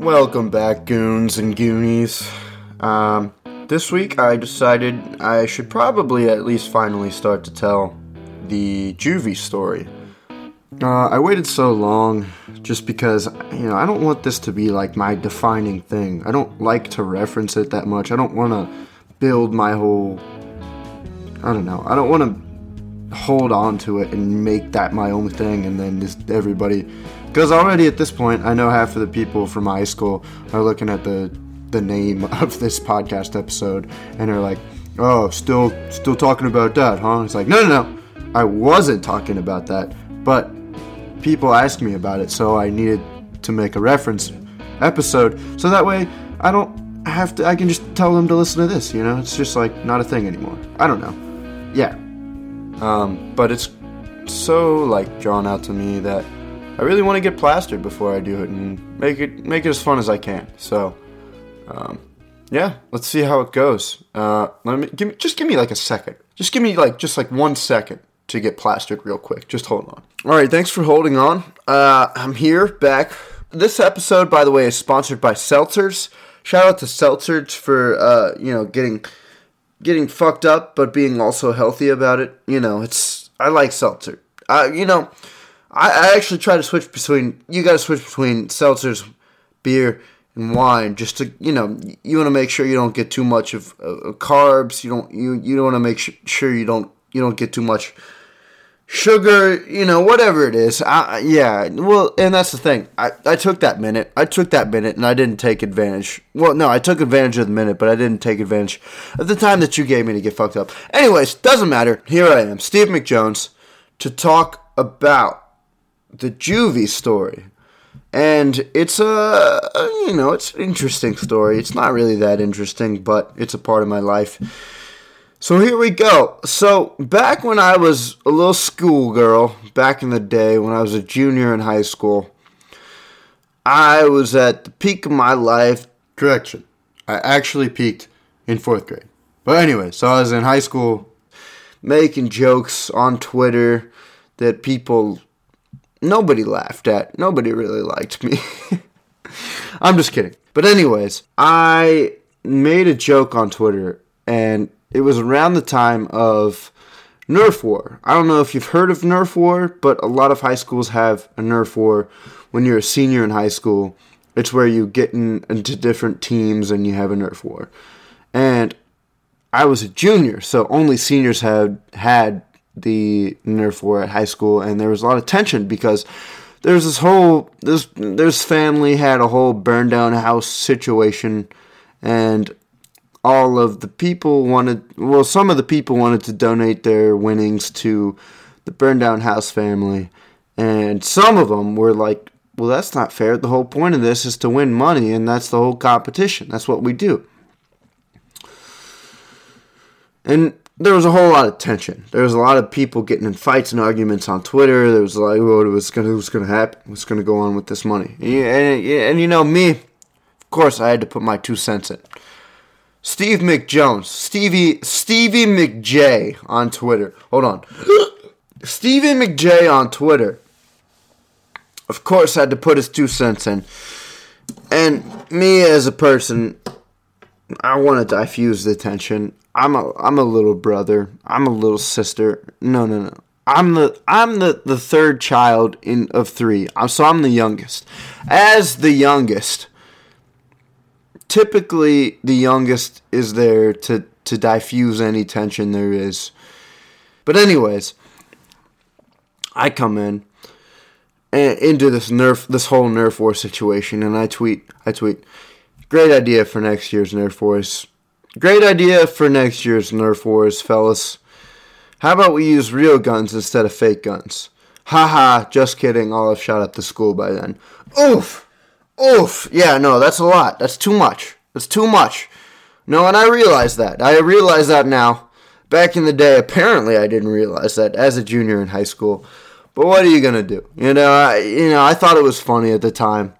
Welcome back, goons and goonies. Um, this week I decided I should probably at least finally start to tell the juvie story. Uh, I waited so long just because, you know, I don't want this to be like my defining thing. I don't like to reference it that much. I don't want to build my whole. I don't know. I don't want to hold on to it and make that my own thing and then just everybody. Because already at this point, I know half of the people from high school are looking at the the name of this podcast episode and are like, "Oh, still still talking about that, huh?" It's like, "No, no, no. I wasn't talking about that, but people asked me about it, so I needed to make a reference episode so that way I don't have to I can just tell them to listen to this, you know? It's just like not a thing anymore. I don't know. Yeah. Um, but it's so like drawn out to me that I really want to get plastered before I do it and make it make it as fun as I can. So um, yeah, let's see how it goes. Uh, let me give me just give me like a second. Just give me like just like one second to get plastered real quick. Just hold on. All right, thanks for holding on. Uh, I'm here back. This episode, by the way, is sponsored by Seltzers. Shout out to Seltzers for uh, you know getting getting fucked up, but being also healthy about it. You know, it's I like seltzer. Uh, you know, I, I actually try to switch between. You got to switch between seltzers, beer, and wine, just to you know, you want to make sure you don't get too much of uh, carbs. You don't you you don't want to make sure you don't you don't get too much sugar, you know, whatever it is. I, yeah, well, and that's the thing. I, I took that minute. I took that minute and I didn't take advantage. Well, no, I took advantage of the minute, but I didn't take advantage of the time that you gave me to get fucked up. Anyways, doesn't matter. Here I am, Steve McJones, to talk about the Juvie story. And it's a, you know, it's an interesting story. It's not really that interesting, but it's a part of my life so here we go. So back when I was a little schoolgirl, back in the day when I was a junior in high school, I was at the peak of my life. Correction. I actually peaked in fourth grade. But anyway, so I was in high school making jokes on Twitter that people nobody laughed at. Nobody really liked me. I'm just kidding. But anyways, I made a joke on Twitter and it was around the time of Nerf War. I don't know if you've heard of Nerf War, but a lot of high schools have a Nerf War when you're a senior in high school. It's where you get in, into different teams and you have a Nerf War. And I was a junior, so only seniors had had the Nerf War at high school, and there was a lot of tension because there's this whole this this family had a whole burn down house situation, and all of the people wanted, well, some of the people wanted to donate their winnings to the burn down house family. And some of them were like, well, that's not fair. The whole point of this is to win money, and that's the whole competition. That's what we do. And there was a whole lot of tension. There was a lot of people getting in fights and arguments on Twitter. There was like, what oh, was going was going to happen? What's going to go on with this money? And, and, and, you know, me, of course, I had to put my two cents in. Steve McJones, Stevie Stevie McJ on Twitter. Hold on. Stevie McJ on Twitter. Of course, had to put his two cents in. And me as a person, I want to diffuse the tension. I'm a I'm a little brother. I'm a little sister. No, no, no. I'm the I'm the, the third child in of three. So I'm the youngest. As the youngest, typically the youngest is there to to diffuse any tension there is. But anyways, I come in and into this nerf this whole nerf war situation and I tweet I tweet great idea for next year's nerf wars. Great idea for next year's nerf wars, fellas. How about we use real guns instead of fake guns? Haha, just kidding. I'll have shot up the school by then. Oof! Oof. Yeah, no, that's a lot. That's too much. That's too much. No, and I realize that. I realize that now. Back in the day, apparently I didn't realize that as a junior in high school. But what are you gonna do? You know, I, you know, I thought it was funny at the time.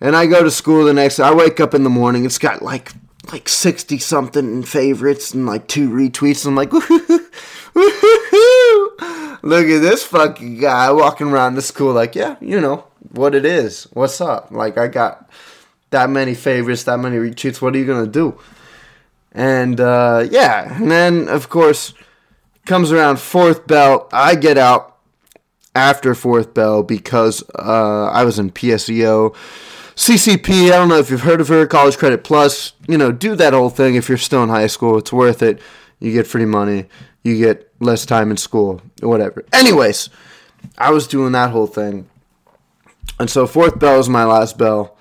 And I go to school the next. I wake up in the morning. It's got like like sixty something in favorites and like two retweets. I'm like, look at this fucking guy walking around the school. Like, yeah, you know what it is. What's up? Like, I got that many favorites, that many retweets. What are you gonna do? And uh, yeah, and then of course comes around fourth bell. I get out after fourth bell because uh, I was in PSEO. CCP, I don't know if you've heard of her, College Credit Plus. You know, do that whole thing if you're still in high school. It's worth it. You get free money. You get less time in school, whatever. Anyways, I was doing that whole thing. And so fourth bell is my last bell.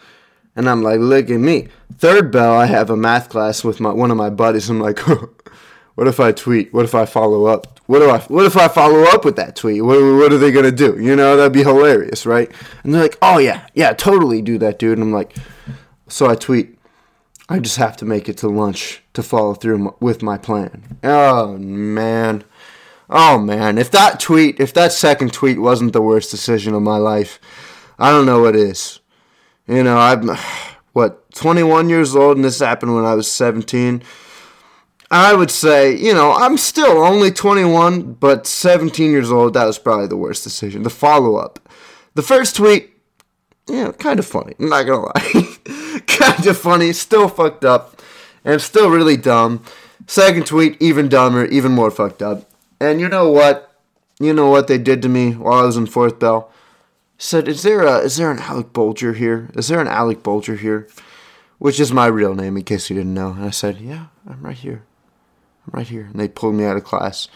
And I'm like, look at me. Third bell, I have a math class with my one of my buddies. I'm like, what if I tweet? What if I follow up? What do I? What if I follow up with that tweet? What, what are they gonna do? You know, that'd be hilarious, right? And they're like, oh yeah, yeah, totally do that, dude. And I'm like, so I tweet. I just have to make it to lunch to follow through with my plan. Oh man, oh man. If that tweet, if that second tweet wasn't the worst decision of my life, I don't know what is. You know, I'm what 21 years old, and this happened when I was 17. I would say, you know, I'm still only 21, but 17 years old, that was probably the worst decision. The follow up. The first tweet, yeah, kind of funny. I'm not gonna lie. kind of funny, still fucked up, and still really dumb. Second tweet, even dumber, even more fucked up. And you know what? You know what they did to me while I was in fourth bell? Said, is there a is there an Alec Bulger here? Is there an Alec Bulger here? Which is my real name, in case you didn't know. And I said, Yeah, I'm right here right here. And they pulled me out of class.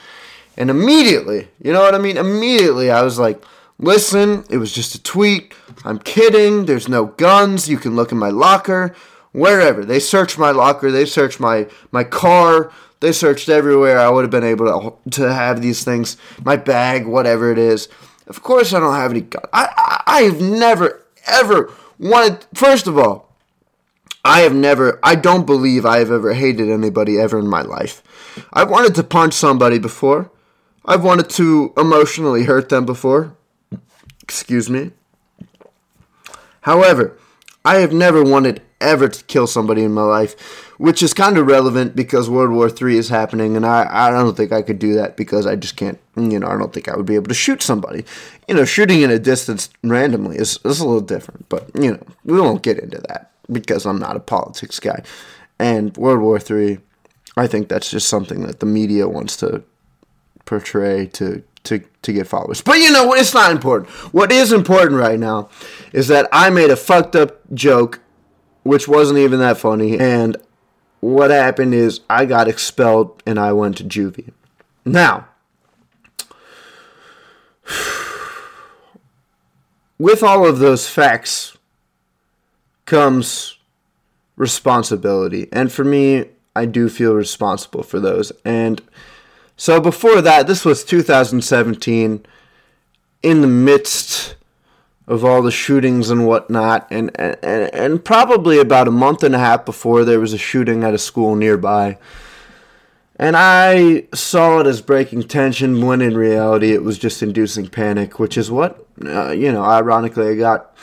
And immediately, you know what I mean? Immediately, I was like, listen, it was just a tweet. I'm kidding. There's no guns. You can look in my locker, wherever. They searched my locker. They searched my, my car. They searched everywhere. I would have been able to, to have these things, my bag, whatever it is. Of course, I don't have any guns. I, I, I've never, ever wanted, first of all, I have never, I don't believe I have ever hated anybody ever in my life. I've wanted to punch somebody before. I've wanted to emotionally hurt them before. Excuse me. However, I have never wanted ever to kill somebody in my life, which is kind of relevant because World War III is happening, and I, I don't think I could do that because I just can't, you know, I don't think I would be able to shoot somebody. You know, shooting in a distance randomly is, is a little different, but, you know, we won't get into that because I'm not a politics guy. And World War III I think that's just something that the media wants to portray to to to get followers. But you know what? It's not important. What is important right now is that I made a fucked up joke, which wasn't even that funny, and what happened is I got expelled and I went to juvie. Now, with all of those facts comes responsibility, and for me, I do feel responsible for those. And so before that, this was 2017, in the midst of all the shootings and whatnot, and, and, and probably about a month and a half before there was a shooting at a school nearby. And I saw it as breaking tension when in reality it was just inducing panic, which is what, uh, you know, ironically I got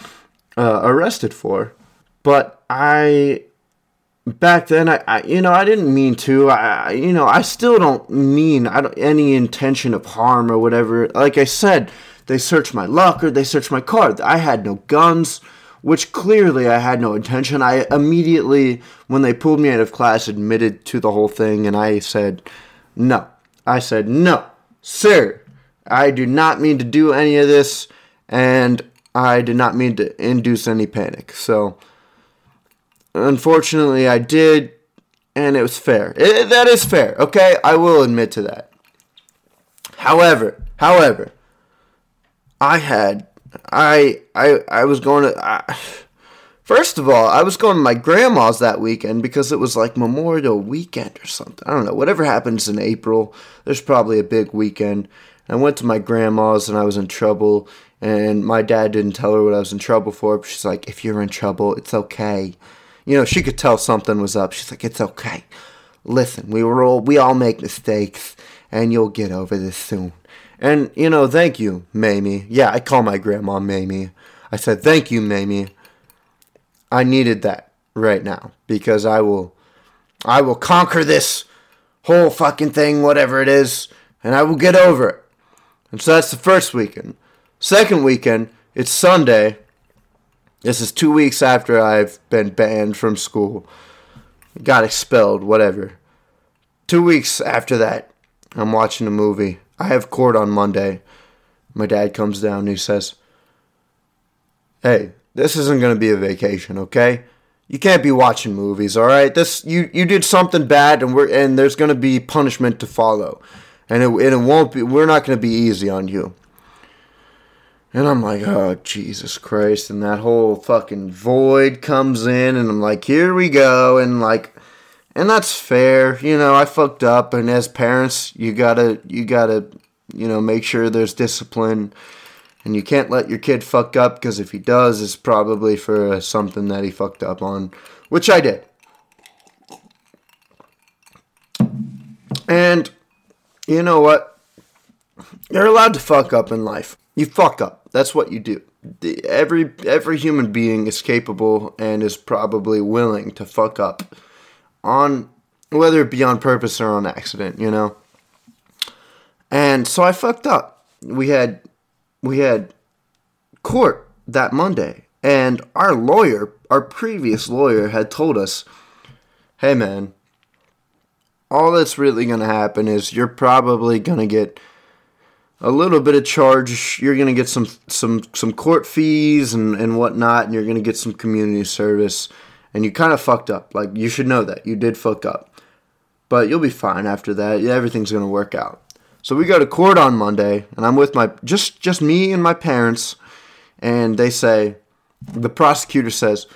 uh, arrested for. But I back then I, I, you know i didn't mean to. I you know i still don't mean i don't any intention of harm or whatever. Like i said they searched my locker they searched my car. I had no guns which clearly i had no intention. I immediately when they pulled me out of class admitted to the whole thing and i said no. I said no sir. I do not mean to do any of this and i did not mean to induce any panic. So Unfortunately, I did, and it was fair. It, that is fair, okay? I will admit to that. However, however, I had, I, I, I was going to. I, First of all, I was going to my grandma's that weekend because it was like Memorial Weekend or something. I don't know. Whatever happens in April, there's probably a big weekend. I went to my grandma's and I was in trouble. And my dad didn't tell her what I was in trouble for. But she's like, if you're in trouble, it's okay you know, she could tell something was up. She's like, it's okay. Listen, we were all, we all make mistakes, and you'll get over this soon. And, you know, thank you, Mamie. Yeah, I call my grandma Mamie. I said, thank you, Mamie. I needed that right now because I will, I will conquer this whole fucking thing, whatever it is, and I will get over it. And so that's the first weekend. Second weekend, it's Sunday, This is two weeks after I've been banned from school, got expelled, whatever. Two weeks after that, I'm watching a movie. I have court on Monday. My dad comes down and he says, Hey, this isn't going to be a vacation, okay? You can't be watching movies, all right? This you you did something bad and we're and there's going to be punishment to follow. And it, and it won't be we're not going to be easy on you. And I'm like, oh, Jesus Christ. And that whole fucking void comes in, and I'm like, here we go. And like, and that's fair. You know, I fucked up. And as parents, you gotta, you gotta, you know, make sure there's discipline. And you can't let your kid fuck up because if he does, it's probably for something that he fucked up on, which I did. And you know what? You're allowed to fuck up in life. You fuck up. That's what you do. The, every every human being is capable and is probably willing to fuck up on whether it be on purpose or on accident, you know. And so I fucked up. We had we had court that Monday, and our lawyer, our previous lawyer, had told us, "Hey, man." All that's really going to happen is you're probably going to get a little bit of charge. You're gonna get some some some court fees and and whatnot, and you're gonna get some community service. And you kind of fucked up. Like you should know that you did fuck up, but you'll be fine after that. Everything's gonna work out. So we go to court on Monday, and I'm with my just just me and my parents, and they say, the prosecutor says,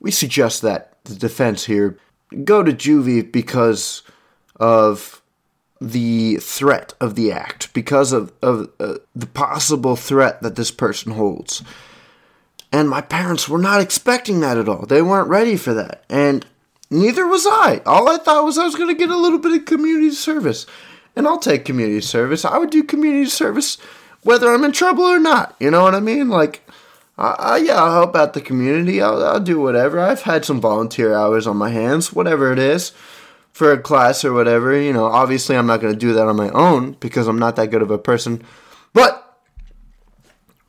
we suggest that the defense here go to juvie because of the threat of the act, because of, of uh, the possible threat that this person holds. And my parents were not expecting that at all. They weren't ready for that. And neither was I. All I thought was I was going to get a little bit of community service. And I'll take community service. I would do community service whether I'm in trouble or not. You know what I mean? Like, uh, yeah, I'll help out the community. I'll, I'll do whatever. I've had some volunteer hours on my hands, whatever it is for a class or whatever. You know, obviously I'm not going to do that on my own because I'm not that good of a person. But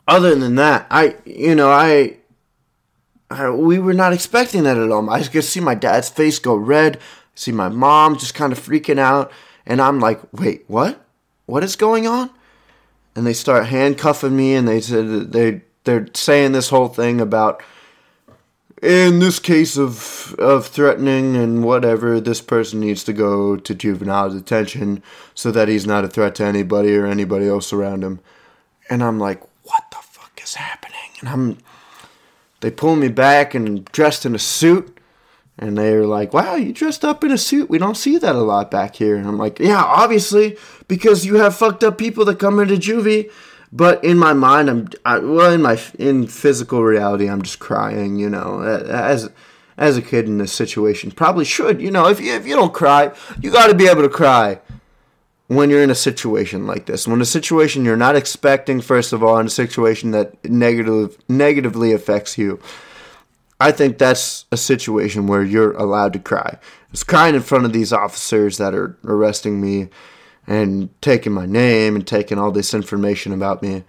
other than that, I, you know, I, I we were not expecting that at all. I could see my dad's face go red. See my mom just kind of freaking out, and I'm like, "Wait, what? What is going on?" And they start handcuffing me, and they said they they're saying this whole thing about in this case of of threatening and whatever, this person needs to go to juvenile detention so that he's not a threat to anybody or anybody else around him. And I'm like, what the fuck is happening? And I'm they pull me back and dressed in a suit. And they're like, wow, you dressed up in a suit. We don't see that a lot back here. And I'm like, yeah, obviously, because you have fucked up people that come into juvie but in my mind, I'm I, well in my in physical reality, I'm just crying. You know, as as a kid in this situation, probably should. You know, if you, if you don't cry, you got to be able to cry when you're in a situation like this. When a situation you're not expecting, first of all, in a situation that negative negatively affects you. I think that's a situation where you're allowed to cry. I was crying in front of these officers that are arresting me and taking my name and taking all this information about me.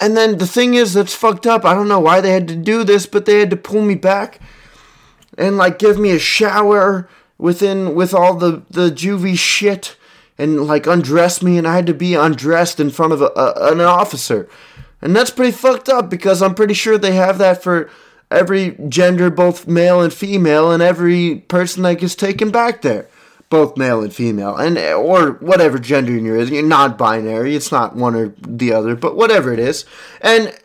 And then the thing is that's fucked up. I don't know why they had to do this, but they had to pull me back and like give me a shower within with all the the juvie shit and like undress me and I had to be undressed in front of a, a, an officer. And that's pretty fucked up because I'm pretty sure they have that for every gender both male and female and every person that gets taken back there both male and female, and or whatever gender you're in. you're not binary. It's not one or the other, but whatever it is, and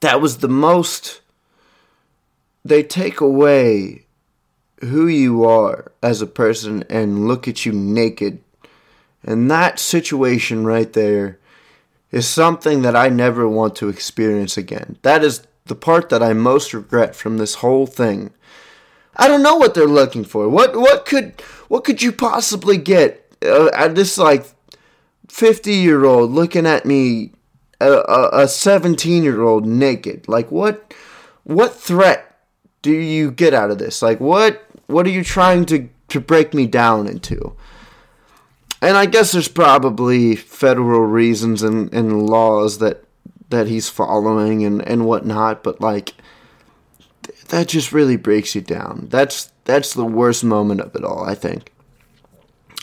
that was the most. They take away who you are as a person and look at you naked, and that situation right there is something that I never want to experience again. That is the part that I most regret from this whole thing I don't know what they're looking for. What what could what could you possibly get uh, at this like fifty year old looking at me, a seventeen year old naked? Like what what threat do you get out of this? Like what what are you trying to to break me down into? And I guess there's probably federal reasons and, and laws that that he's following and and whatnot, but like that just really breaks you down. That's that's the worst moment of it all, I think.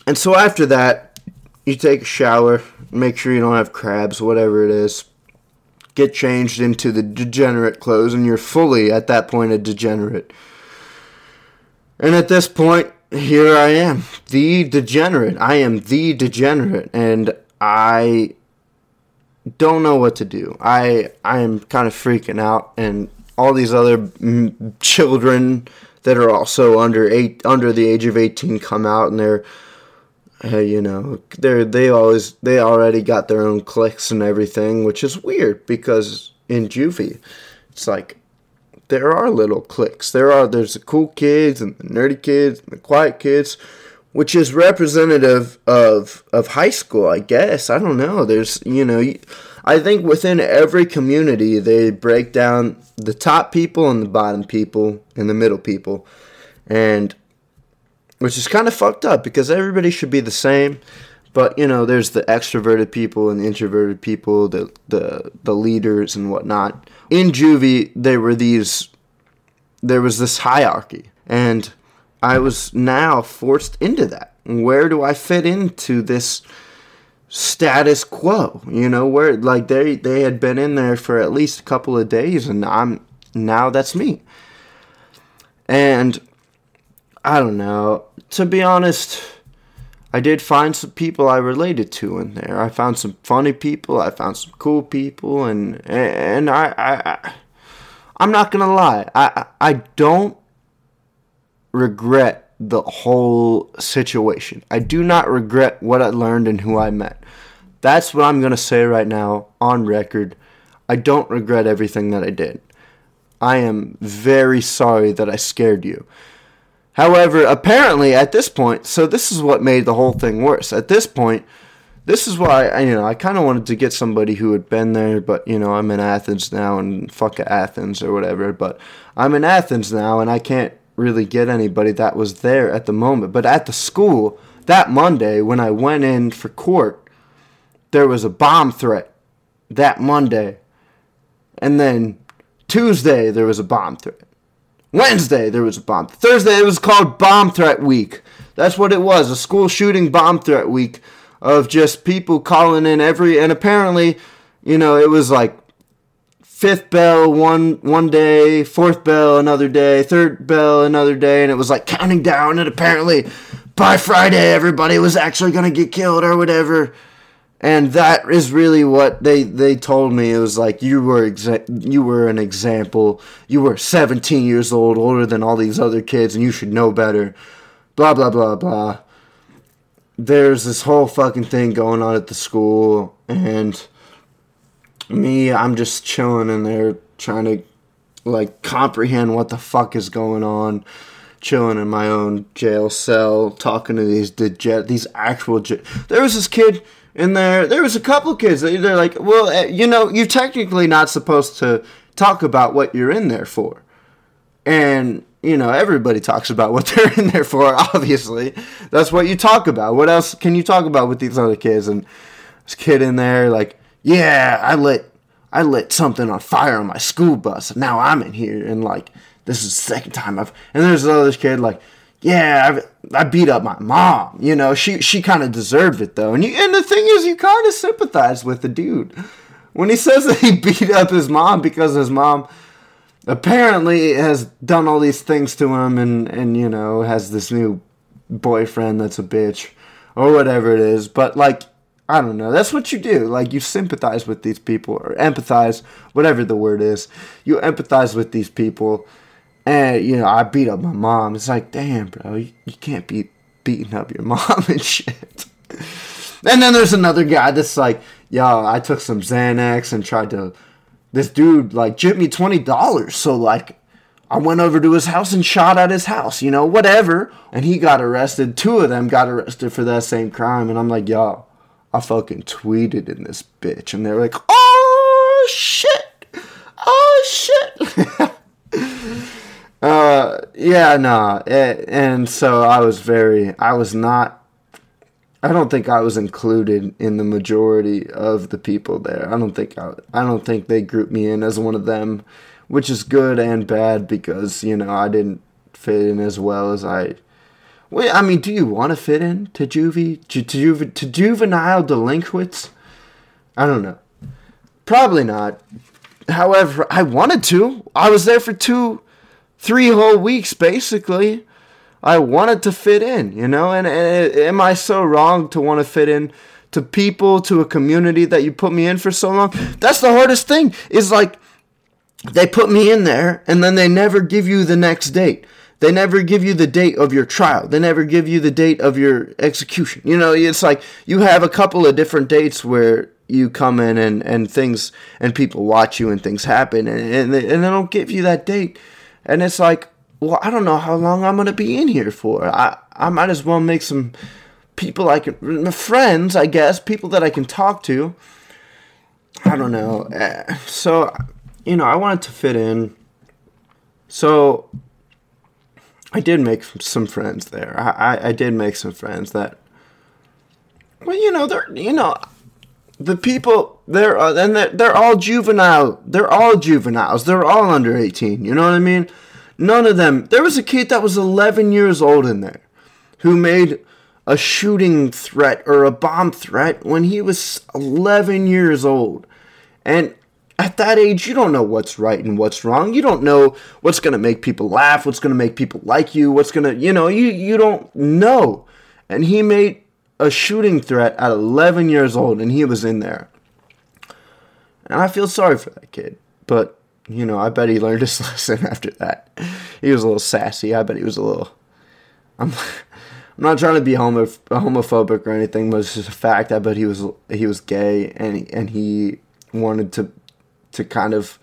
And so after that, you take a shower, make sure you don't have crabs, whatever it is. Get changed into the degenerate clothes, and you're fully at that point a degenerate. And at this point, here I am, the degenerate. I am the degenerate, and I don't know what to do. I I am kind of freaking out, and all these other children that are also under eight under the age of 18 come out and they're uh, you know they're they always they already got their own cliques and everything which is weird because in juvie it's like there are little cliques. There are there's the cool kids and the nerdy kids and the quiet kids which is representative of of high school i guess. I don't know. There's you know I think within every community, they break down the top people and the bottom people and the middle people. And which is kind of fucked up because everybody should be the same. But you know, there's the extroverted people and the introverted people, the the the leaders and whatnot. In juvie, there were these, there was this hierarchy, and I was now forced into that. Where do I fit into this status quo you know where like they they had been in there for at least a couple of days and i'm now that's me. And i don't know to be honest i did find some people i related to in there. I found some funny people i found some cool people and and i i, i'm not gonna lie i i don't regret the whole situation. I do not regret what I learned and who I met. That's what I'm going to say right now on record. I don't regret everything that I did. I am very sorry that I scared you. However, apparently at this point, so this is what made the whole thing worse. At this point, this is why I, you know I kind of wanted to get somebody who had been there, but you know I'm in Athens now and fuck Athens or whatever. But I'm in Athens now and I can't really get anybody that was there at the moment. But at the school that Monday, when I went in for court, there was a bomb threat that Monday. And then Tuesday, there was a bomb threat. Wednesday, there was a bomb. Thursday, it was called Bomb Threat Week. That's what it was a school shooting bomb threat week of just people calling in every. And apparently, you know, it was like fifth bell one one day, fourth bell another day, third bell another day, and it was like counting down. And apparently, by Friday, everybody was actually gonna get killed or whatever. And that is really what they, they told me. It was like you were exa- you were an example. You were 17 years old, older than all these other kids, and you should know better. Blah blah blah blah. There's this whole fucking thing going on at the school, and me, I'm just chilling in there trying to like comprehend what the fuck is going on. Chilling in my own jail cell, talking to these dege- these actual. Je- there was this kid in there. There was a couple kids. They're like, well, eh, you know, you're technically not supposed to talk about what you're in there for, and you know, everybody talks about what they're in there for. Obviously, that's what you talk about. What else can you talk about with these other kids? And this kid in there, like, yeah, I lit I lit something on fire on my school bus. Now I'm in here and like this is the second time I've and there's another kid like yeah I've, I beat up my mom. You know she she kind of deserved it though. And you and the thing is you kind of sympathize with the dude when he says that he beat up his mom because his mom apparently has done all these things to him and and you know has this new boyfriend that's a bitch or whatever it is. But like I don't know. That's what you do. Like you sympathize with these people or empathize, whatever the word is. You empathize with these people. And you know, I beat up my mom. It's like, damn, bro, you, you can't be beating up your mom and shit. And then there's another guy that's like, yo, I took some Xanax and tried to. This dude like jipped me twenty dollars. So like, I went over to his house and shot at his house. You know, whatever. And he got arrested. Two of them got arrested for that same crime. And I'm like, yo, I fucking tweeted in this bitch, and they're like, "Oh shit! Oh shit!" uh, yeah, nah, and so I was very, I was not, I don't think I was included in the majority of the people there. I don't think I, I don't think they grouped me in as one of them, which is good and bad because you know I didn't fit in as well as I. Well, I mean, do you want to fit in to juvie to, to, to juvenile delinquents? I don't know. Probably not. However, I wanted to. I was there for two, three whole weeks basically. I wanted to fit in, you know, and, and am I so wrong to want to fit in to people, to a community that you put me in for so long? That's the hardest thing. Is like they put me in there and then they never give you the next date. They never give you the date of your trial. They never give you the date of your execution. You know, it's like you have a couple of different dates where you come in and, and things and people watch you and things happen and, and, they, and they don't give you that date. And it's like, well, I don't know how long I'm gonna be in here for. I I might as well make some people I can friends, I guess, people that I can talk to. I don't know. Eh, so, you know, I wanted to fit in. So, I did make some friends there. I, I, I did make some friends that, well, you know, they're, you know, the people they're uh, and they're, they're all juvenile. They're all juveniles. They're all under eighteen. You know what I mean? None of them. There was a kid that was 11 years old in there who made a shooting threat or a bomb threat when he was 11 years old. And at that age, you don't know what's right and what's wrong. You don't know what's going to make people laugh, what's going to make people like you, what's going to, you know, you, you don't know. And he made a shooting threat at 11 years old and he was in there. And I feel sorry for that kid. But you know, I bet he learned his lesson after that. He was a little sassy. I bet he was a little. I'm, I'm not trying to be homo, homophobic or anything, but it's just a fact. I bet he was he was gay and and he wanted to to kind of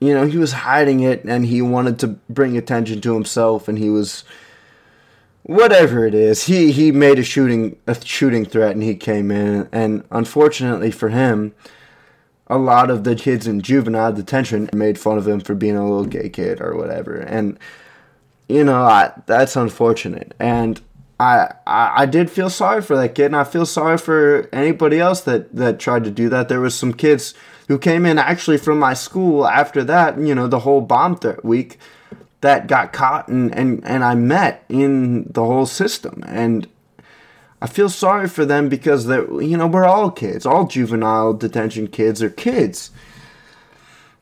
you know he was hiding it and he wanted to bring attention to himself and he was whatever it is he he made a shooting a shooting threat and he came in and unfortunately for him a lot of the kids in juvenile detention made fun of him for being a little gay kid or whatever. And, you know, I, that's unfortunate. And I, I, I did feel sorry for that kid, and I feel sorry for anybody else that, that tried to do that. There was some kids who came in actually from my school after that, you know, the whole bomb threat week that got caught and, and, and I met in the whole system. And I feel sorry for them because they're, you know, we're all kids. All juvenile detention kids are kids.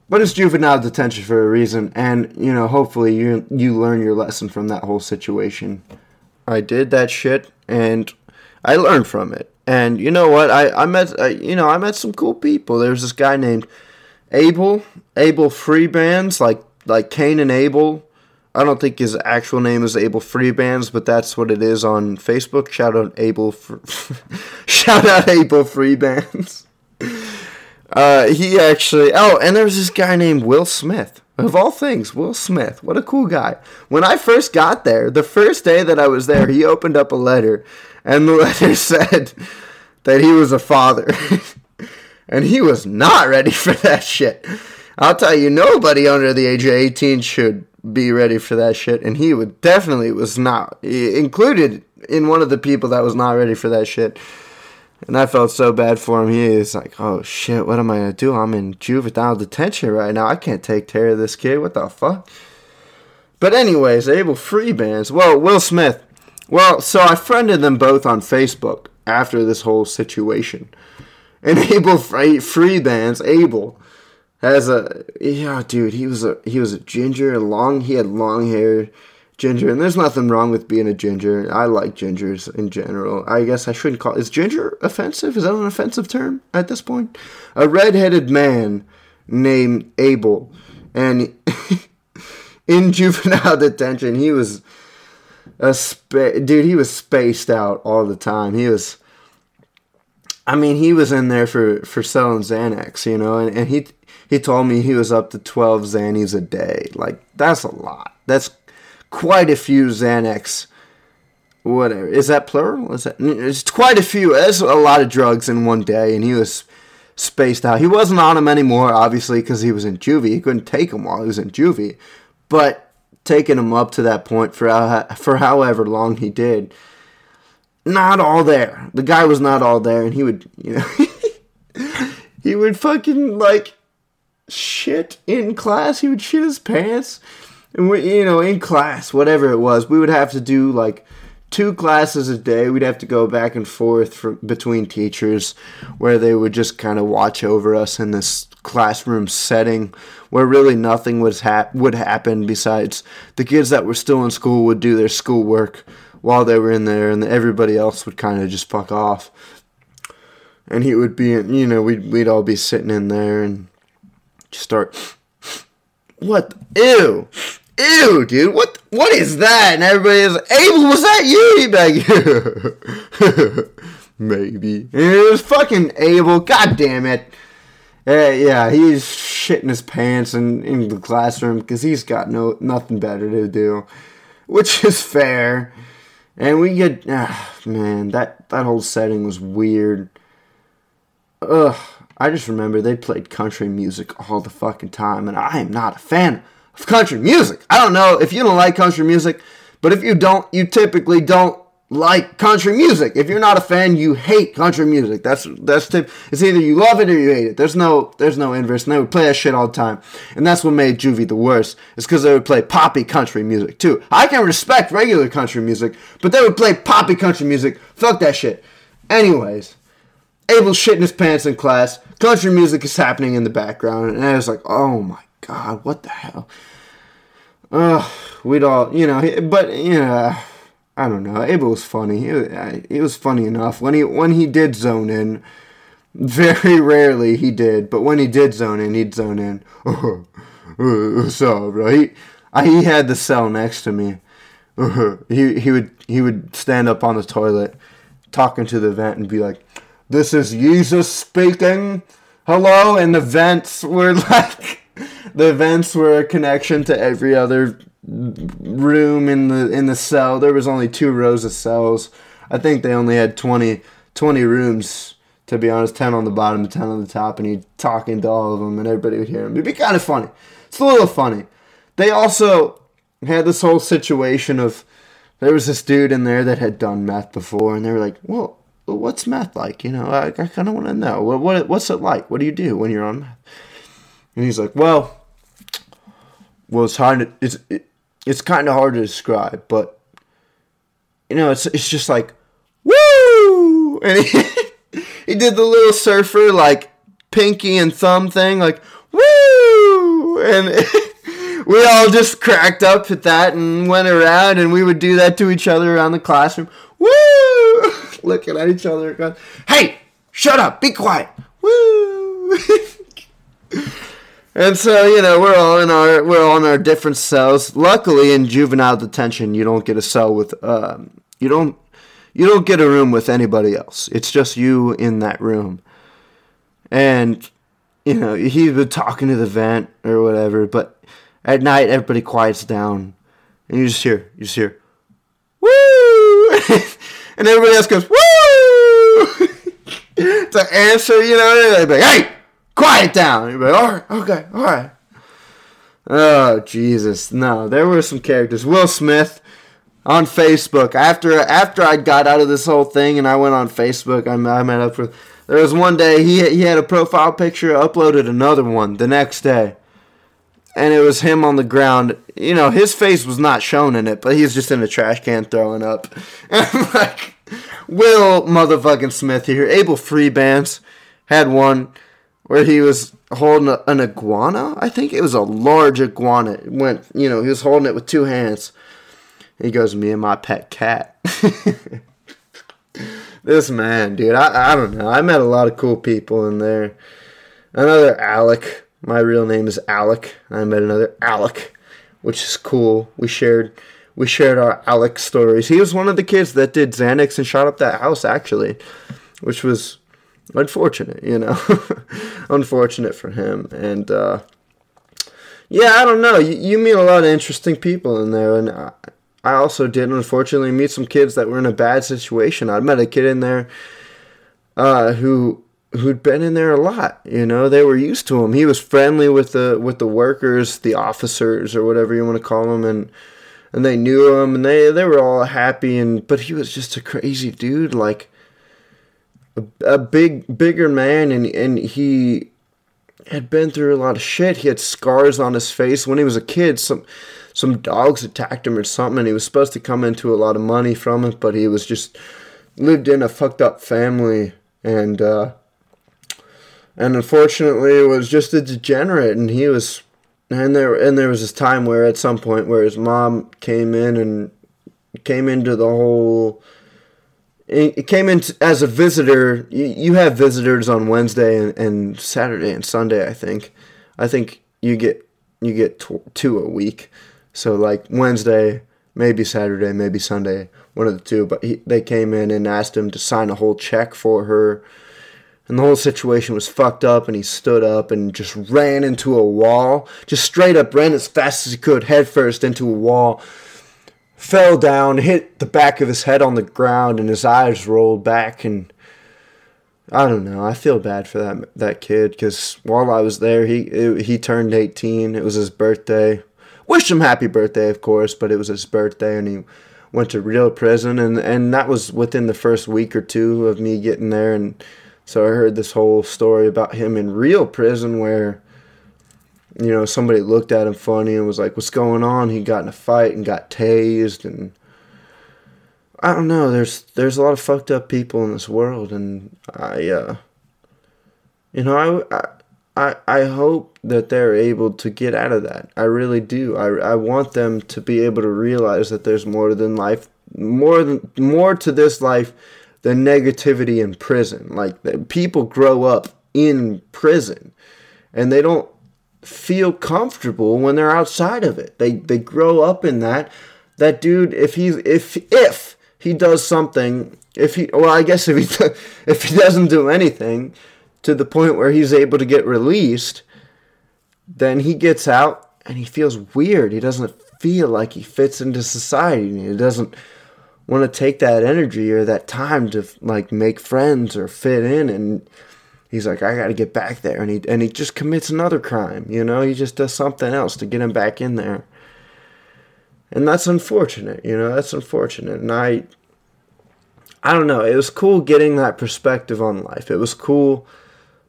But it's juvenile detention for a reason, and you know, hopefully you you learn your lesson from that whole situation. I did that shit, and I learned from it. And you know what? I I met I, you know I met some cool people. There was this guy named Abel Abel Freebands, like like Cain and Abel I don't think his actual name is Abel Freebands, but that's what it is on Facebook. Shout out Abel, shout out Abel Freebands. Uh, he actually. Oh, and there's this guy named Will Smith. Of all things, Will Smith. What a cool guy. When I first got there, the first day that I was there, he opened up a letter, and the letter said that he was a father. and he was not ready for that shit. I'll tell you, nobody under the age of 18 should be ready for that shit, and he would definitely was not included in one of the people that was not ready for that shit. And I felt so bad for him. He is like, oh shit, what am I gonna do? I'm in juvenile detention right now. I can't take care of this kid. What the fuck? But anyways, Abel Freebands. Well, Will Smith. Well, so I friended them both on Facebook after this whole situation. And Abel Freebands, Abel, has a yeah, dude. He was a he was a ginger, long. He had long hair, ginger, and there's nothing wrong with being a ginger. I like gingers in general. I guess I shouldn't call is ginger offensive. Is that an offensive term at this point? A redheaded man named Abel, and in juvenile detention, he was a spa- dude. He was spaced out all the time. He was. I mean, he was in there for, for selling Xanax, you know, and, and he he told me he was up to 12 Xannies a day. Like, that's a lot. That's quite a few Xanax. Whatever. Is that plural? Is that, it's quite a few. That's a lot of drugs in one day, and he was spaced out. He wasn't on them anymore, obviously, because he was in juvie. He couldn't take them while he was in juvie. But taking him up to that point for, for however long he did, not all there. The guy was not all there, and he would, you know, he would fucking like shit in class. He would shit his pants, and we, you know, in class, whatever it was, we would have to do like two classes a day. We'd have to go back and forth from, between teachers, where they would just kind of watch over us in this classroom setting, where really nothing was hap- would happen besides the kids that were still in school would do their schoolwork while they were in there, and everybody else would kind of just fuck off. And he would be, you know, we'd we'd all be sitting in there and just start. What? Ew! Ew, dude! What? What is that? And everybody is Abel. Was that you? Like, maybe. And it was fucking Abel. God damn it! Uh, yeah, he's shitting his pants in, in the classroom because he's got no nothing better to do, which is fair. And we get, ah, man, that, that whole setting was weird. Ugh, I just remember they played country music all the fucking time, and I am not a fan of country music. I don't know if you don't like country music, but if you don't, you typically don't like country music. If you're not a fan, you hate country music. That's that's tip. It's either you love it or you hate it. There's no there's no inverse. And they would play that shit all the time, and that's what made Juvie the worst. It's because they would play poppy country music too. I can respect regular country music, but they would play poppy country music. Fuck that shit. Anyways, Abel's shitting his pants in class. Country music is happening in the background, and I was like, oh my god, what the hell? Ugh, we'd all, you know, but you know I don't know. It was funny. It, it was funny enough when he when he did zone in. Very rarely he did, but when he did zone in, he'd zone in. Up, right? I, he had the cell next to me. he he would he would stand up on the toilet, talking to the vent, and be like, "This is Jesus speaking. Hello." And the vents were like, the vents were a connection to every other room in the in the cell. There was only two rows of cells. I think they only had 20, 20 rooms. To be honest, ten on the bottom, ten on the top, and he'd talking to all of them, and everybody would hear him. It'd be kind of funny. It's a little funny. They also had this whole situation of there was this dude in there that had done meth before, and they were like, "Well, what's meth like? You know, I, I kind of want to know. What, what what's it like? What do you do when you're on meth?" And he's like, "Well, well, it's hard. To, it's it, it's kind of hard to describe, but you know, it's it's just like woo, and he, he did the little surfer like pinky and thumb thing, like woo, and we all just cracked up at that and went around, and we would do that to each other around the classroom, woo, looking at each other, going, hey, shut up, be quiet, woo. And so, you know, we're all in our we're all in our different cells. Luckily, in juvenile detention, you don't get a cell with um, you don't you don't get a room with anybody else. It's just you in that room. And you know, he's been talking to the vent or whatever, but at night everybody quiets down and you just hear you just hear woo and everybody else goes woo to answer, you know, they'd be like, hey quiet down. You're like, all right, okay, all right. Oh Jesus, no! There were some characters. Will Smith on Facebook after after I got out of this whole thing and I went on Facebook. I, I met up with. There was one day he he had a profile picture, uploaded another one the next day, and it was him on the ground. You know, his face was not shown in it, but he was just in a trash can throwing up. And I'm like, Will motherfucking Smith here, Abel Freebands had one where he was holding a, an iguana. I think it was a large iguana. It went, you know, he was holding it with two hands. He goes, "Me and my pet cat." this man, dude, I, I don't know. I met a lot of cool people in there. Another Alec. My real name is Alec. I met another Alec, which is cool. We shared we shared our Alec stories. He was one of the kids that did Xanax and shot up that house actually, which was unfortunate, you know, unfortunate for him. And uh, yeah, I don't know. You, you, meet a lot of interesting people in there, and I, I, also did unfortunately meet some kids that were in a bad situation. I met a kid in there uh, who who'd been in there a lot. You know, they were used to him. He was friendly with the with the workers, the officers, or whatever you want to call them, and and they knew him and they they were all happy and but he was just a crazy dude like a, a big bigger man and and he had been through a lot of shit. He had scars on his face when he was a kid. Some some dogs attacked him or something and he was supposed to come into a lot of money from it, but he was just lived in a fucked up family and uh and unfortunately it was just a degenerate and he was and there and there was this time where at some point where his mom came in and came into the whole it came in as a visitor. You, have visitors on wednesday and, saturday and sunday i think. I think you get you get two a week. So like wednesday maybe saturday maybe sunday one of the two. But he, they came in and asked him to sign a whole check for her. And the whole situation was fucked up and he stood up and just ran into a wall. Just straight up ran as fast as he could headfirst into a wall fell down hit the back of his head on the ground and his eyes rolled back and I don't know. I feel bad for that that kid because while I was there, he it, he turned 18. It was his birthday. Wished him happy birthday, of course, but it was his birthday, and he went to real prison, and and that was within the first week or two of me getting there, and so I heard this whole story about him in real prison where, you know, somebody looked at him funny and was like, "What's going on?" He got in a fight and got tased, and I don't know. There's there's a lot of fucked up people in this world, and I, uh, you know, I, I I hope that they're able to get out of that. I really do. I I want them to be able to realize that there's more than life, more than more to this life than negativity in prison. Like people grow up in prison and they don't feel comfortable when they're outside of it. They they grow up in that. That dude, if he if if he does something, if he well, I guess if he if he doesn't do anything to the point where he's able to get released, then he gets out and he feels weird. He doesn't feel like he fits into society. He doesn't want to take that energy or that time to like make friends or fit in and he's like I got to get back there and he and he just commits another crime, you know? He just does something else to get him back in there. And that's unfortunate, you know? That's unfortunate. And I I don't know, it was cool getting that perspective on life. It was cool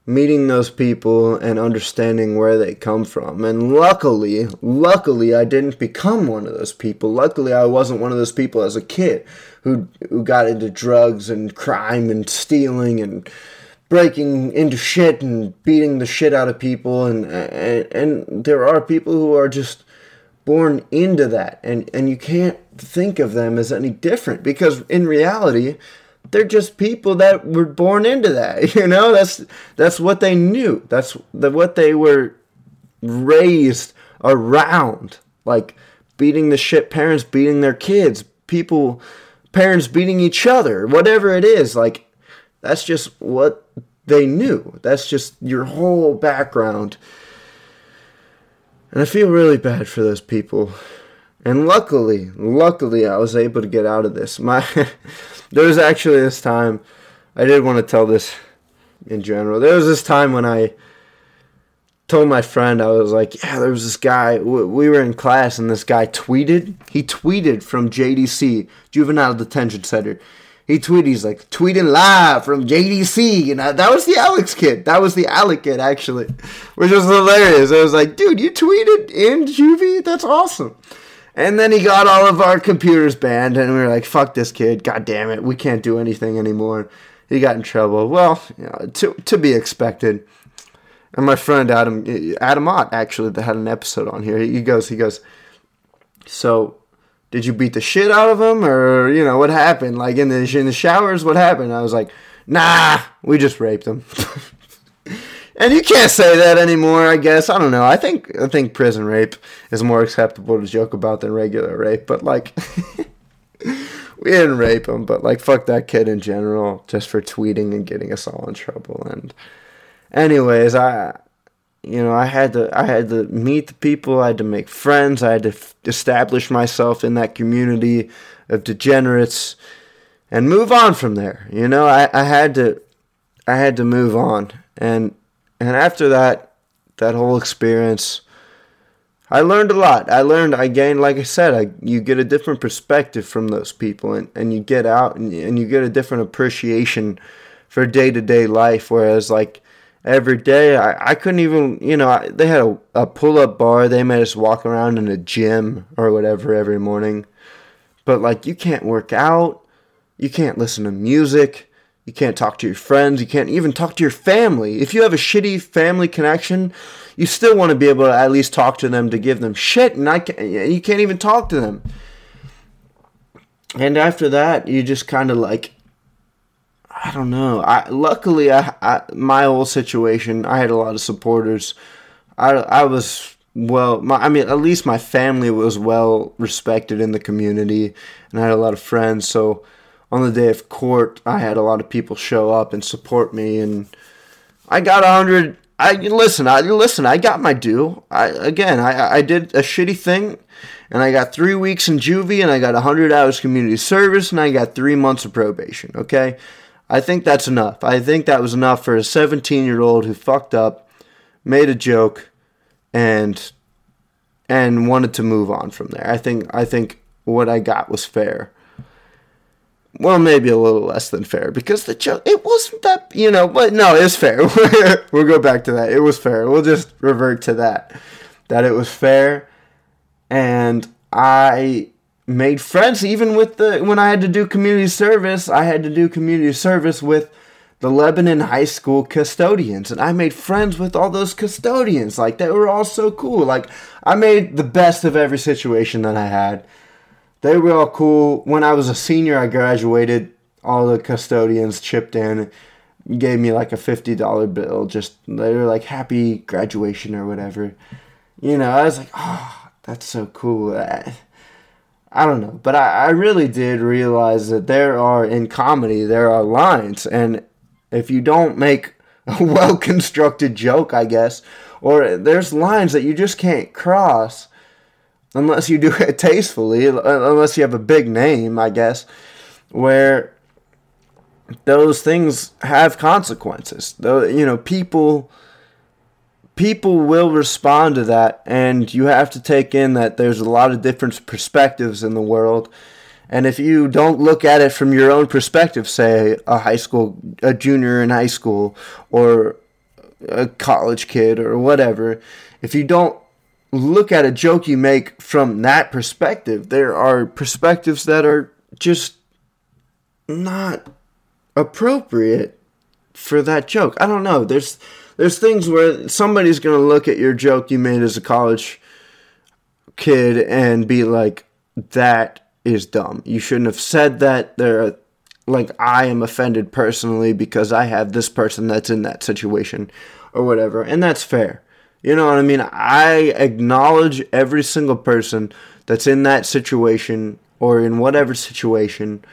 meeting those people and understanding where they come from. And luckily, luckily I didn't become one of those people. Luckily I wasn't one of those people as a kid who who got into drugs and crime and stealing and breaking into shit and beating the shit out of people and and, and there are people who are just born into that and and you can't think of them as any different because in reality they're just people that were born into that. You know, that's that's what they knew. That's the, what they were raised around. Like beating the shit parents beating their kids, people parents beating each other, whatever it is. Like that's just what they knew. That's just your whole background. And I feel really bad for those people. And luckily, luckily I was able to get out of this. My there was actually this time I did want to tell this in general. There was this time when I told my friend I was like, yeah, there was this guy. We were in class and this guy tweeted. He tweeted from JDC, Juvenile Detention Center. He tweeted, he's like, tweeting live from JDC. And I, that was the Alex kid. That was the Alec kid, actually, which was hilarious. I was like, dude, you tweeted in Juvie? That's awesome. And then he got all of our computers banned, and we were like, fuck this kid. God damn it. We can't do anything anymore. He got in trouble. Well, you know, to, to be expected. And my friend Adam, Adam Ott, actually, that had an episode on here, he goes, he goes, so did you beat the shit out of him? Or, you know, what happened? Like in the, in the showers, what happened? I was like, nah, we just raped him. And you can't say that anymore, I guess. I don't know. I think I think prison rape is more acceptable to joke about than regular rape, but like we didn't rape him, but like fuck that kid in general just for tweeting and getting us all in trouble and anyways, I you know, I had to I had to meet the people, I had to make friends, I had to f- establish myself in that community of degenerates and move on from there. You know, I, I had to I had to move on. And and after that, that whole experience, I learned a lot. I learned, I gained, like I said, I, you get a different perspective from those people and, and you get out and, and you get a different appreciation for day to day life. Whereas, like, every day, I, I couldn't even, you know, I, they had a, a pull up bar. They made us walk around in a gym or whatever every morning. But, like, you can't work out, you can't listen to music. You can't talk to your friends. You can't even talk to your family. If you have a shitty family connection, you still want to be able to at least talk to them to give them shit, and I can, you can't even talk to them. And after that, you just kind of like, I don't know. I luckily, I, I my whole situation, I had a lot of supporters. I I was well, my, I mean, at least my family was well respected in the community, and I had a lot of friends. So on the day of court, I had a lot of people show up and support me, and I got a hundred I listen. I listen. I got my due. I again. I I did a shitty thing, and I got three weeks in juvie, and I got hundred hours community service, and I got three months of probation. Okay, I think that's enough. I think that was enough for a seventeen-year-old who fucked up, made a joke, and and wanted to move on from there. I think I think what I got was fair well, maybe a little less than fair because the joke it wasn't that you know, but no, it's fair. we'll go back to that. It was fair. We'll just revert to that. That it was fair, and I made friends even with the when I had to do community service. I had to do community service with the Lebanon High School custodians, and I made friends with all those custodians. Like they were all so cool. Like I made the best of every situation that I had they were all cool. When I was a senior, I graduated. All the custodians chipped in, gave me like a fifty dollar bill. Just they were like happy graduation or whatever. You know, I was like, oh, that's so cool. Uh, I, don't know, but I, I really did realize that there are in comedy there are lines, and if you don't make a well constructed joke, I guess, or there's lines that you just can't cross unless you do it tastefully, unless you have a big name, I guess, where those things have consequences. Though you know, people people will respond to that and you have to take in that there's a lot of different perspectives in the world. And if you don't look at it from your own perspective, say a high school, a junior in high school, or a college kid, or whatever, if you don't look at a joke you make from that perspective, there are perspectives that are just not appropriate for that joke. I don't know. There's there's things where somebody's going to look at your joke you made as a college kid and be like that is dumb. You shouldn't have said that. There like I am offended personally because I have this person that's in that situation or whatever. And that's fair. You know what I mean? I acknowledge every single person that's in that situation or in whatever situation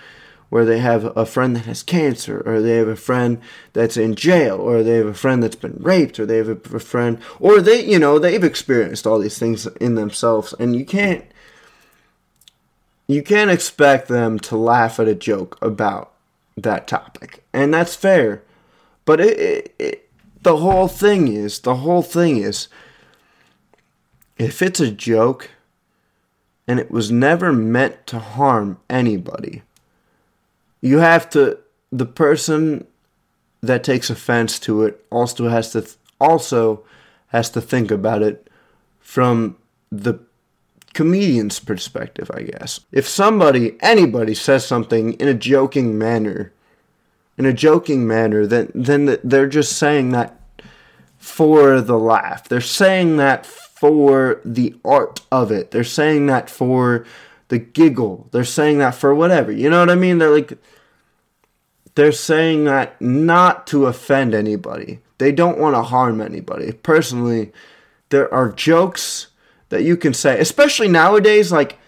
where they have a friend that has cancer or they have a friend that's in jail or they have a friend that's been raped or they have a friend or they you know they've experienced all these things in themselves and you can't you can't expect them to laugh at a joke about that topic and that's fair. But it, it, it the whole thing is, the whole thing is, if it's a joke and it was never meant to harm anybody, you have to, the person that takes offense to it also has to, also has to think about it from the comedian's perspective, I guess. If somebody, anybody says something in a joking manner, in a joking manner, then then they're just saying that for the laugh. They're saying that for the art of it. They're saying that for the giggle. They're saying that for whatever. You know what I mean? They're like they're saying that not to offend anybody. They don't want to harm anybody. Personally, there are jokes that you can say, especially nowadays like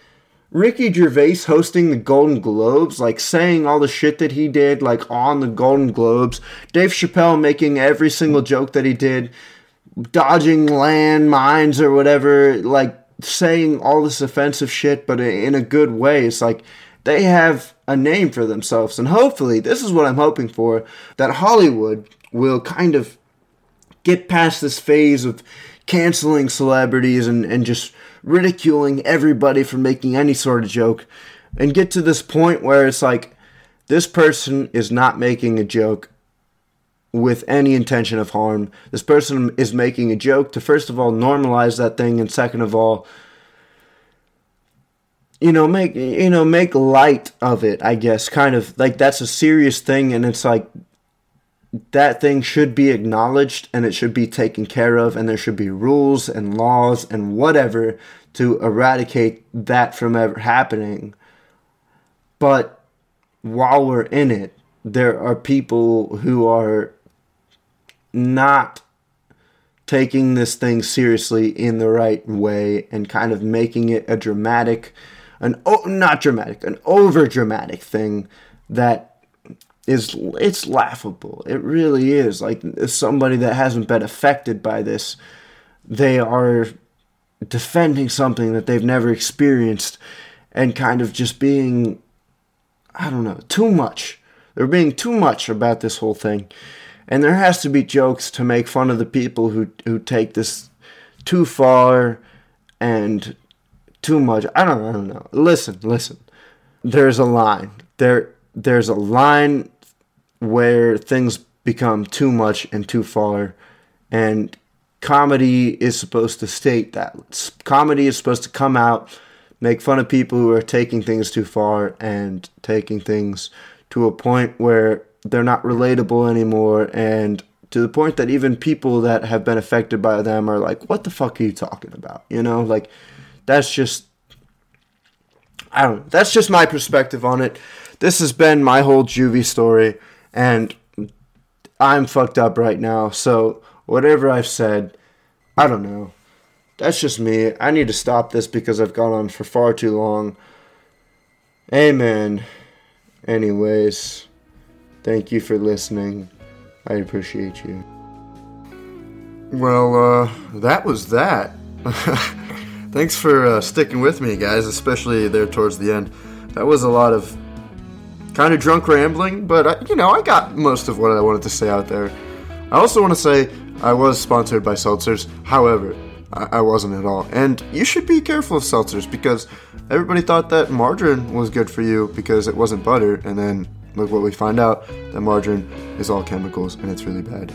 Ricky Gervais hosting the Golden Globes, like saying all the shit that he did, like on the Golden Globes. Dave Chappelle making every single joke that he did, dodging land mines or whatever, like saying all this offensive shit, but in a good way. It's like they have a name for themselves. And hopefully, this is what I'm hoping for that Hollywood will kind of get past this phase of canceling celebrities and, and just ridiculing everybody for making any sort of joke and get to this point where it's like this person is not making a joke with any intention of harm. This person is making a joke to first of all normalize that thing and second of all you know make you know make light of it, I guess. Kind of like that's a serious thing and it's like that thing should be acknowledged and it should be taken care of and there should be rules and laws and whatever to eradicate that from ever happening. But while we're in it, there are people who are not taking this thing seriously in the right way and kind of making it a dramatic an oh, not dramatic an over dramatic thing that is it's laughable. It really is. Like somebody that hasn't been affected by this, they are defending something that they've never experienced and kind of just being I don't know, too much. They're being too much about this whole thing. And there has to be jokes to make fun of the people who who take this too far and too much. I don't, I don't know. Listen, listen. There's a line. There there's a line where things become too much and too far and comedy is supposed to state that comedy is supposed to come out make fun of people who are taking things too far and taking things to a point where they're not relatable anymore and to the point that even people that have been affected by them are like what the fuck are you talking about you know like that's just i don't that's just my perspective on it this has been my whole juvie story and I'm fucked up right now. So whatever I've said, I don't know. That's just me. I need to stop this because I've gone on for far too long. Amen. Anyways, thank you for listening. I appreciate you. Well, uh, that was that. Thanks for uh, sticking with me, guys, especially there towards the end. That was a lot of kind of drunk rambling, but I, you know, I got most of what I wanted to say out there. I also want to say I was sponsored by seltzers. However, I, I wasn't at all. And you should be careful of seltzers because everybody thought that margarine was good for you because it wasn't butter, and then look what we find out that margarine is all chemicals and it's really bad.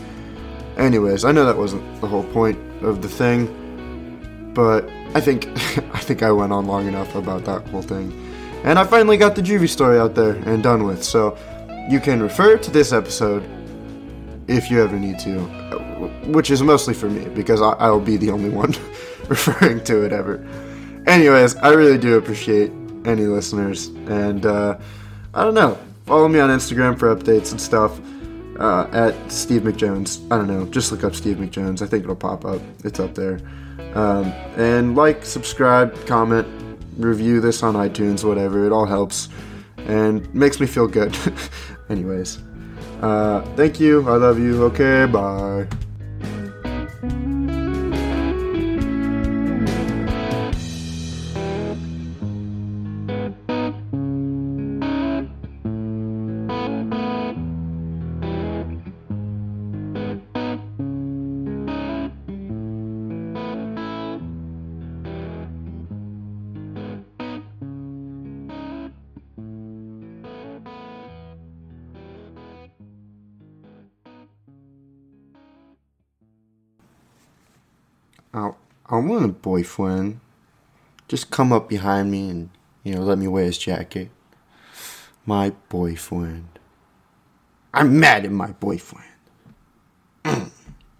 Anyways, I know that wasn't the whole point of the thing, but I think I think I went on long enough about that whole thing. And I finally got the Juvie story out there and done with. So you can refer to this episode if you ever need to, which is mostly for me because I, will be the only one referring to it ever. Anyways, I really do appreciate any listeners, and uh, I don't know. Follow me on Instagram for updates and stuff uh, at Steve McJones. I don't know. Just look up Steve McJones. I think it'll pop up. It's up there. Um, and like, subscribe, comment, review this on iTunes, whatever. It all helps and makes me feel good. Anyways, uh, thank you. I love you. Okay, bye. I want a boyfriend. Just come up behind me and, you know, let me wear his jacket. My boyfriend. I'm mad at my boyfriend.